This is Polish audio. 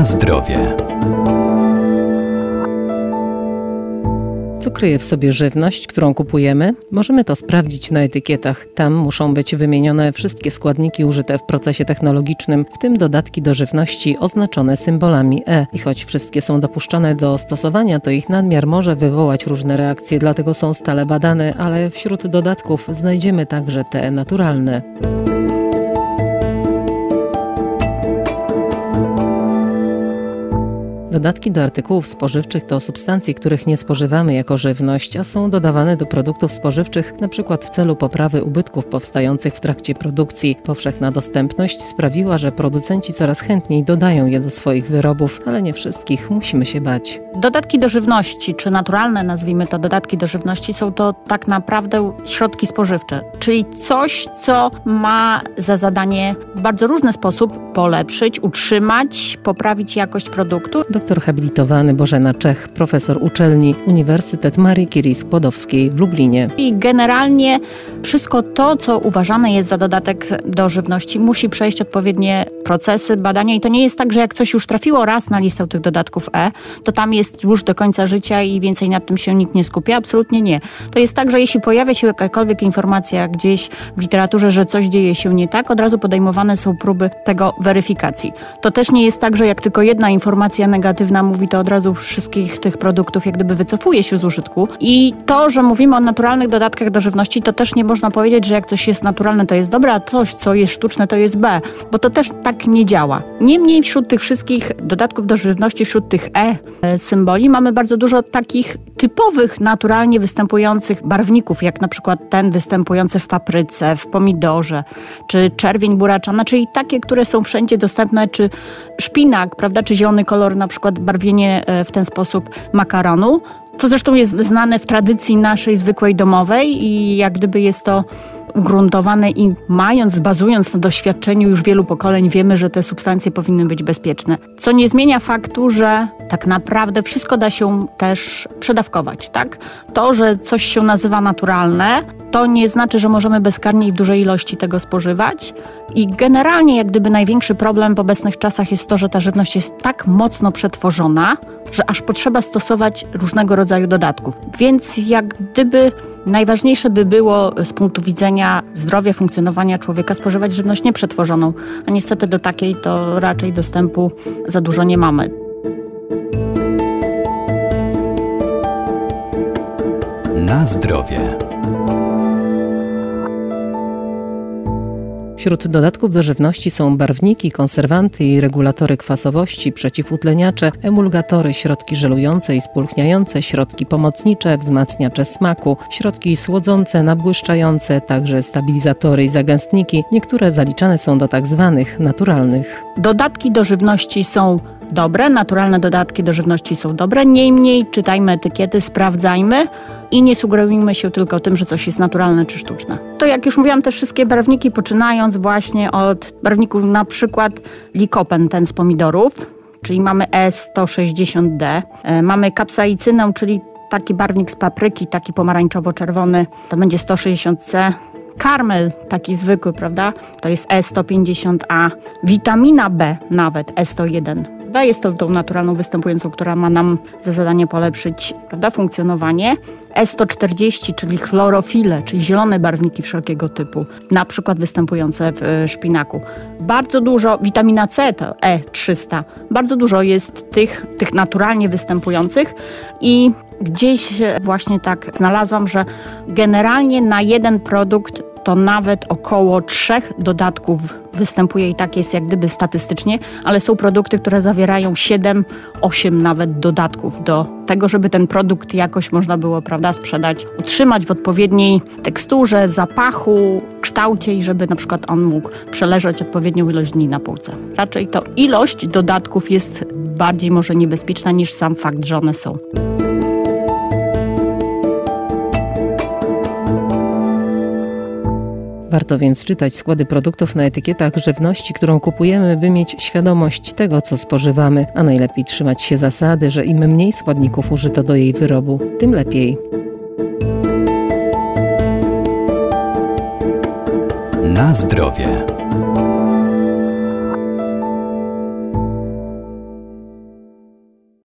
Na zdrowie. Co kryje w sobie żywność, którą kupujemy? Możemy to sprawdzić na etykietach. Tam muszą być wymienione wszystkie składniki użyte w procesie technologicznym, w tym dodatki do żywności oznaczone symbolami E. I choć wszystkie są dopuszczane do stosowania, to ich nadmiar może wywołać różne reakcje, dlatego są stale badane, ale wśród dodatków znajdziemy także te naturalne. Dodatki do artykułów spożywczych to substancje, których nie spożywamy jako żywność, a są dodawane do produktów spożywczych np. w celu poprawy ubytków powstających w trakcie produkcji. Powszechna dostępność sprawiła, że producenci coraz chętniej dodają je do swoich wyrobów, ale nie wszystkich musimy się bać. Dodatki do żywności, czy naturalne nazwijmy to dodatki do żywności, są to tak naprawdę środki spożywcze, czyli coś, co ma za zadanie w bardzo różny sposób polepszyć, utrzymać, poprawić jakość produktu doktor habilitowany Bożena Czech, profesor uczelni Uniwersytet Marii Curie Skłodowskiej w Lublinie. I generalnie wszystko to, co uważane jest za dodatek do żywności, musi przejść odpowiednie procesy badania i to nie jest tak, że jak coś już trafiło raz na listę tych dodatków E, to tam jest już do końca życia i więcej nad tym się nikt nie skupia. Absolutnie nie. To jest tak, że jeśli pojawia się jakakolwiek informacja gdzieś w literaturze, że coś dzieje się nie tak, od razu podejmowane są próby tego weryfikacji. To też nie jest tak, że jak tylko jedna informacja negatywna negatywna mówi to od razu wszystkich tych produktów jak gdyby wycofuje się z użytku. I to, że mówimy o naturalnych dodatkach do żywności, to też nie można powiedzieć, że jak coś jest naturalne, to jest dobre, a coś, co jest sztuczne, to jest B, bo to też tak nie działa. Niemniej wśród tych wszystkich dodatków do żywności, wśród tych E, e symboli, mamy bardzo dużo takich typowych, naturalnie występujących barwników, jak na przykład ten występujący w papryce, w pomidorze, czy czerwień buraczana, czyli takie, które są wszędzie dostępne, czy szpinak, prawda, czy zielony kolor na przykład barwienie e, w ten sposób makaronu, co zresztą jest znane w tradycji naszej zwykłej domowej i jak gdyby jest to ugruntowane i mając, bazując na doświadczeniu już wielu pokoleń, wiemy, że te substancje powinny być bezpieczne. Co nie zmienia faktu, że tak naprawdę wszystko da się też przedawkować, tak? To, że coś się nazywa naturalne, to nie znaczy, że możemy bezkarnie i w dużej ilości tego spożywać. I generalnie, jak gdyby największy problem w obecnych czasach jest to, że ta żywność jest tak mocno przetworzona, że aż potrzeba stosować różnego rodzaju dodatków. Więc jak gdyby najważniejsze by było z punktu widzenia zdrowia, funkcjonowania człowieka spożywać żywność nieprzetworzoną, a niestety do takiej to raczej dostępu za dużo nie mamy. Na zdrowie. Wśród dodatków do żywności są barwniki, konserwanty i regulatory kwasowości, przeciwutleniacze, emulgatory, środki żelujące i spulchniające, środki pomocnicze, wzmacniacze smaku, środki słodzące, nabłyszczające, także stabilizatory i zagęstniki. Niektóre zaliczane są do tak zwanych naturalnych. Dodatki do żywności są dobre, naturalne dodatki do żywności są dobre, niemniej czytajmy etykiety, sprawdzajmy i nie sugerujmy się tylko tym, że coś jest naturalne czy sztuczne. To jak już mówiłam, te wszystkie barwniki, poczynając właśnie od barwników na przykład likopen, ten z pomidorów, czyli mamy E160D, e, mamy kapsaicynę, czyli taki barwnik z papryki, taki pomarańczowo-czerwony, to będzie 160C, karmel taki zwykły, prawda? To jest E150A, witamina B nawet E101 prawda? Jest tą naturalną występującą, która ma nam za zadanie polepszyć prawda, funkcjonowanie. E140, czyli chlorofile, czyli zielone barwniki wszelkiego typu, na przykład występujące w e, szpinaku. Bardzo dużo, witamina C to E300, bardzo dużo jest tych, tych naturalnie występujących i gdzieś właśnie tak znalazłam, że generalnie na jeden produkt to nawet około trzech dodatków występuje i tak jest jak gdyby statystycznie, ale są produkty, które zawierają 7, 8 nawet dodatków do tego, żeby ten produkt jakoś można było, prawda, sprzedać, utrzymać w odpowiedniej teksturze, zapachu, kształcie i żeby na przykład on mógł przeleżeć odpowiednią ilość dni na półce. Raczej to ilość dodatków jest bardziej może niebezpieczna niż sam fakt, że one są. Warto więc czytać składy produktów na etykietach żywności, którą kupujemy, by mieć świadomość tego, co spożywamy, a najlepiej trzymać się zasady, że im mniej składników użyto do jej wyrobu, tym lepiej. Na zdrowie.